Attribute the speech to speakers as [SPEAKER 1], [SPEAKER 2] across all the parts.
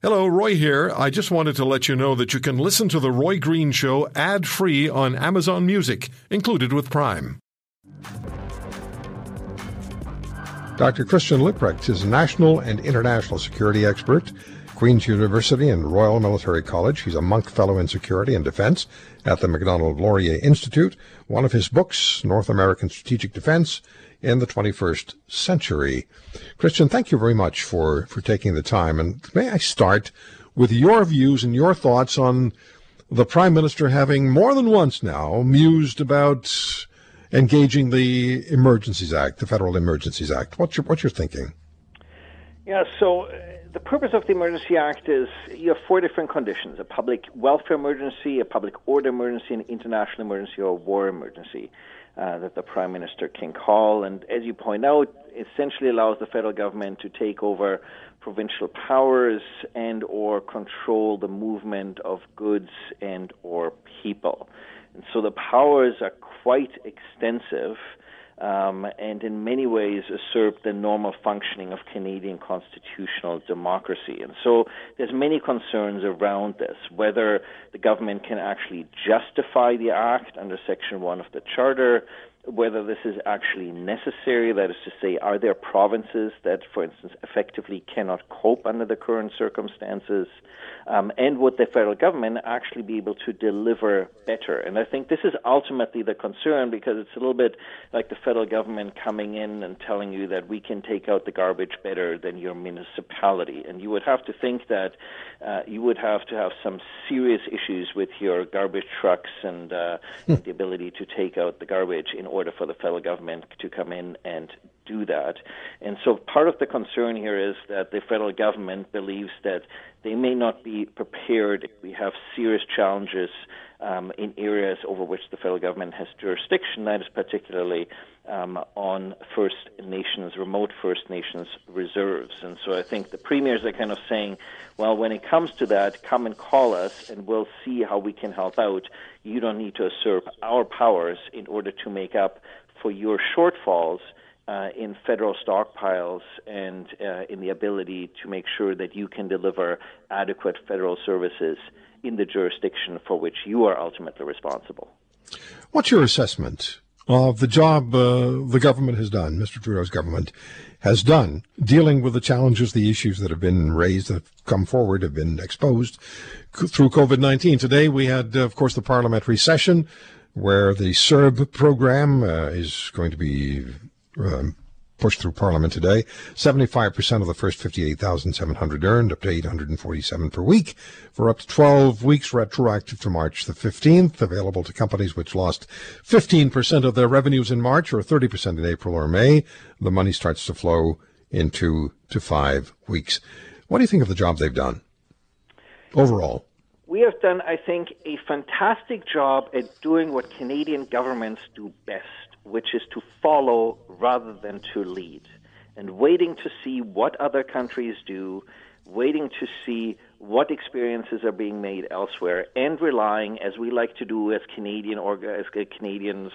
[SPEAKER 1] Hello, Roy here. I just wanted to let you know that you can listen to The Roy Green Show ad free on Amazon Music, included with Prime.
[SPEAKER 2] Dr. Christian Leuprecht is a national and international security expert. Queen's University and Royal Military College. He's a Munk Fellow in Security and Defense at the Macdonald Laurier Institute. One of his books, North American Strategic Defense in the 21st Century. Christian, thank you very much for, for taking the time. And may I start with your views and your thoughts on the Prime Minister having more than once now mused about engaging the Emergencies Act, the Federal Emergencies Act. What's your, what's your thinking?
[SPEAKER 3] Yeah, so uh, the purpose of the Emergency Act is you have four different conditions a public welfare emergency, a public order emergency, an international emergency, or a war emergency uh, that the Prime Minister can call. And as you point out, essentially allows the federal government to take over provincial powers and or control the movement of goods and or people. And so the powers are quite extensive um, and in many ways usurp the normal functioning of Canadian constitutional democracy. And so there's many concerns around this, whether the government can actually justify the act under Section 1 of the Charter, whether this is actually necessary. That is to say, are there provinces that, for instance, effectively cannot cope under the current circumstances? Um, and would the federal government actually be able to deliver better? And I think this is ultimately the concern because it's a little bit like the federal government coming in and telling you that we can take out the garbage better than your municipality. And you would have to think that uh, you would have to have some serious issues with your garbage trucks and, uh, hmm. the ability to take out the garbage in order for the federal government to come in and do that. And so part of the concern here is that the federal government believes that they may not be prepared we have serious challenges um, in areas over which the federal government has jurisdiction, that is particularly um, on First Nations, remote First Nations reserves. And so I think the premiers are kind of saying, well, when it comes to that, come and call us and we'll see how we can help out. You don't need to usurp our powers in order to make up for your shortfalls uh, in federal stockpiles and uh, in the ability to make sure that you can deliver adequate federal services in the jurisdiction for which you are ultimately responsible.
[SPEAKER 2] What's your assessment of the job uh, the government has done, Mr. Trudeau's government has done, dealing with the challenges, the issues that have been raised, that have come forward, have been exposed through COVID 19? Today we had, of course, the parliamentary session where the CERB program uh, is going to be um, pushed through Parliament today. 75% of the first 58,700 earned, up to 847 per week, for up to 12 weeks, retroactive to March the 15th, available to companies which lost 15% of their revenues in March or 30% in April or May. The money starts to flow in two to five weeks. What do you think of the job they've done overall?
[SPEAKER 3] We have done, I think, a fantastic job at doing what Canadian governments do best which is to follow rather than to lead, and waiting to see what other countries do, waiting to see what experiences are being made elsewhere, and relying, as we like to do as Canadian as Canadians,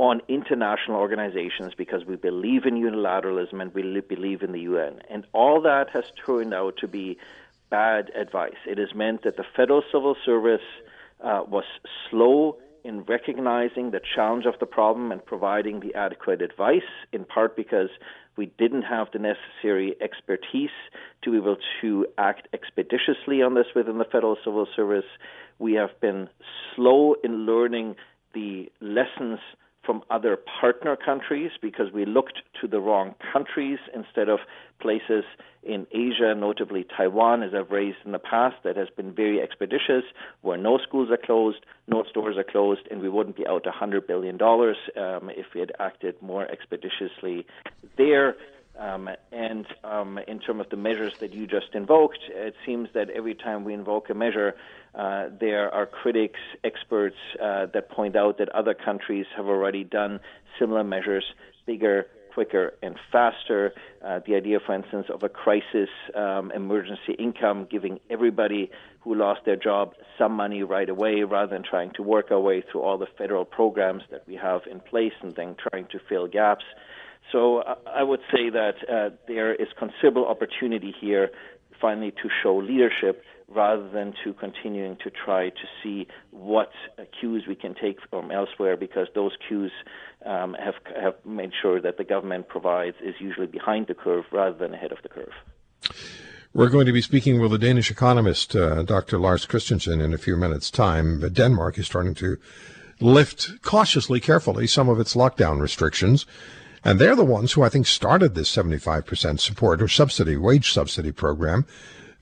[SPEAKER 3] on international organizations because we believe in unilateralism and we believe in the UN. And all that has turned out to be bad advice. It has meant that the Federal Civil Service uh, was slow in recognizing the challenge of the problem and providing the adequate advice, in part because we didn't have the necessary expertise to be able to act expeditiously on this within the Federal Civil Service. We have been slow in learning the lessons from other partner countries because we looked to the wrong countries instead of places in Asia, notably Taiwan, as I've raised in the past, that has been very expeditious, where no schools are closed, no stores are closed, and we wouldn't be out $100 billion um, if we had acted more expeditiously there. Um, and um, in terms of the measures that you just invoked, it seems that every time we invoke a measure, uh, there are critics, experts uh, that point out that other countries have already done similar measures, bigger, quicker, and faster. Uh, the idea, for instance, of a crisis um, emergency income, giving everybody who lost their job some money right away rather than trying to work our way through all the federal programs that we have in place and then trying to fill gaps. So I would say that uh, there is considerable opportunity here finally to show leadership rather than to continuing to try to see what uh, cues we can take from elsewhere because those cues um, have have made sure that the government provides is usually behind the curve rather than ahead of the curve.
[SPEAKER 2] We're going to be speaking with a Danish economist, uh, Dr. Lars Christensen, in a few minutes' time. But Denmark is starting to lift cautiously, carefully, some of its lockdown restrictions. And they're the ones who I think started this 75% support or subsidy, wage subsidy program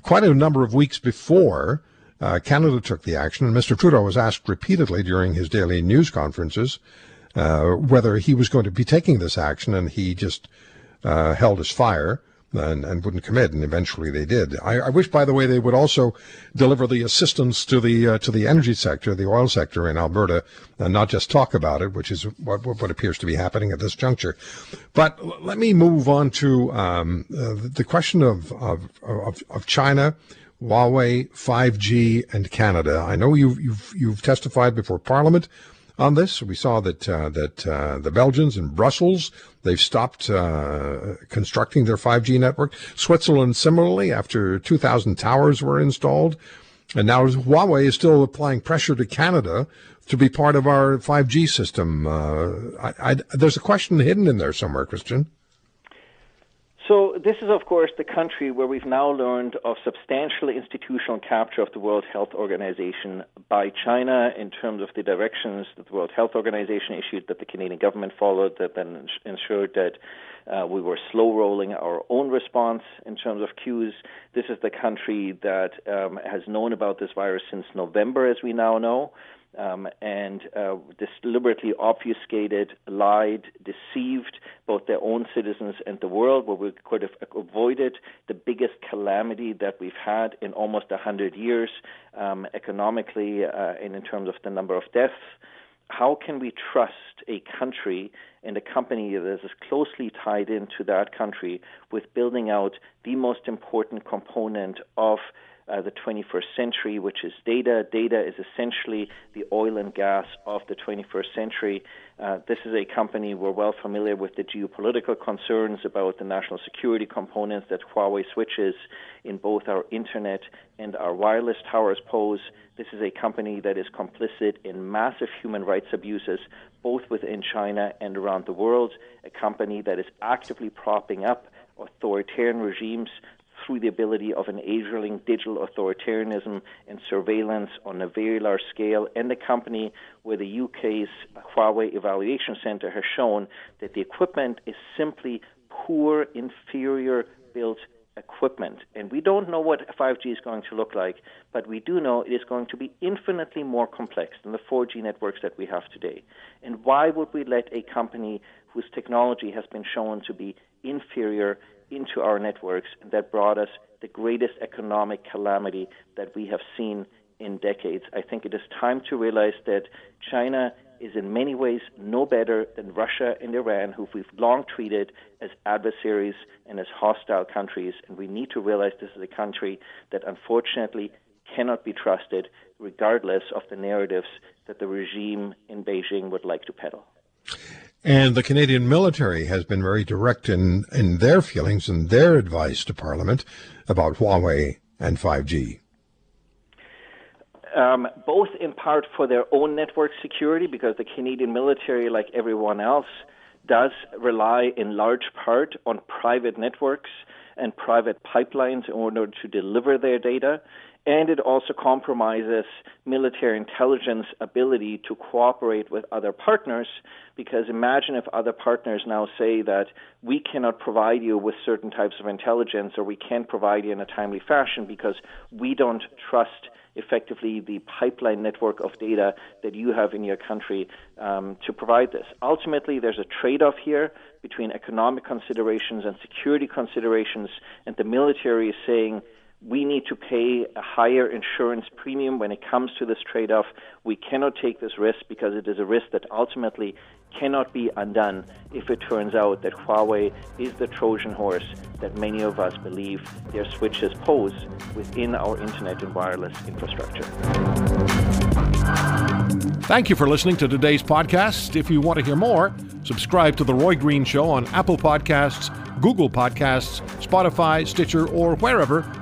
[SPEAKER 2] quite a number of weeks before uh, Canada took the action. And Mr. Trudeau was asked repeatedly during his daily news conferences uh, whether he was going to be taking this action, and he just uh, held his fire and, and wouldn't commit, and eventually they did. I, I, wish, by the way, they would also deliver the assistance to the uh, to the energy sector, the oil sector in Alberta, and not just talk about it, which is what what appears to be happening at this juncture. But let me move on to um, uh, the question of, of of, of China. Huawei, 5G, and Canada. I know you've, you've, you've testified before Parliament on this. We saw that uh, that uh, the Belgians in Brussels they've stopped uh, constructing their 5G network. Switzerland similarly, after 2,000 towers were installed, and now Huawei is still applying pressure to Canada to be part of our 5G system. Uh, I, I, there's a question hidden in there somewhere, Christian.
[SPEAKER 3] So, this is, of course, the country where we've now learned of substantial institutional capture of the World Health Organization by China in terms of the directions that the World Health Organization issued, that the Canadian government followed, that then ensured that uh, we were slow rolling our own response in terms of cues. This is the country that um, has known about this virus since November, as we now know um, and uh, deliberately obfuscated, lied, deceived both their own citizens and the world, where we could have avoided the biggest calamity that we've had in almost a hundred years, um, economically uh, and in terms of the number of deaths. How can we trust a country and a company that is closely tied into that country with building out the most important component of uh, the 21st century, which is data. Data is essentially the oil and gas of the 21st century. Uh, this is a company we're well familiar with the geopolitical concerns about the national security components that Huawei switches in both our internet and our wireless towers pose. This is a company that is complicit in massive human rights abuses, both within China and around the world. A company that is actively propping up authoritarian regimes through the ability of enabling digital authoritarianism and surveillance on a very large scale, and a company where the UK's Huawei Evaluation Centre has shown that the equipment is simply poor, inferior built equipment. And we don't know what 5G is going to look like, but we do know it is going to be infinitely more complex than the 4G networks that we have today. And why would we let a company whose technology has been shown to be inferior into our networks that brought us the greatest economic calamity that we have seen in decades. I think it is time to realize that China is in many ways no better than Russia and Iran, who we've long treated as adversaries and as hostile countries. And we need to realize this is a country that unfortunately cannot be trusted, regardless of the narratives that the regime in Beijing would like to peddle.
[SPEAKER 2] And the Canadian military has been very direct in, in their feelings and their advice to Parliament about Huawei and 5G.
[SPEAKER 3] Um, both in part for their own network security, because the Canadian military, like everyone else, does rely in large part on private networks and private pipelines in order to deliver their data and it also compromises military intelligence ability to cooperate with other partners because imagine if other partners now say that we cannot provide you with certain types of intelligence or we can't provide you in a timely fashion because we don't trust effectively the pipeline network of data that you have in your country um, to provide this. Ultimately, there's a trade off here between economic considerations and security considerations, and the military is saying we need to pay a higher insurance premium when it comes to this trade off. We cannot take this risk because it is a risk that ultimately cannot be undone if it turns out that Huawei is the Trojan horse that many of us believe their switches pose within our internet and wireless infrastructure.
[SPEAKER 1] Thank you for listening to today's podcast. If you want to hear more, subscribe to The Roy Green Show on Apple Podcasts, Google Podcasts, Spotify, Stitcher, or wherever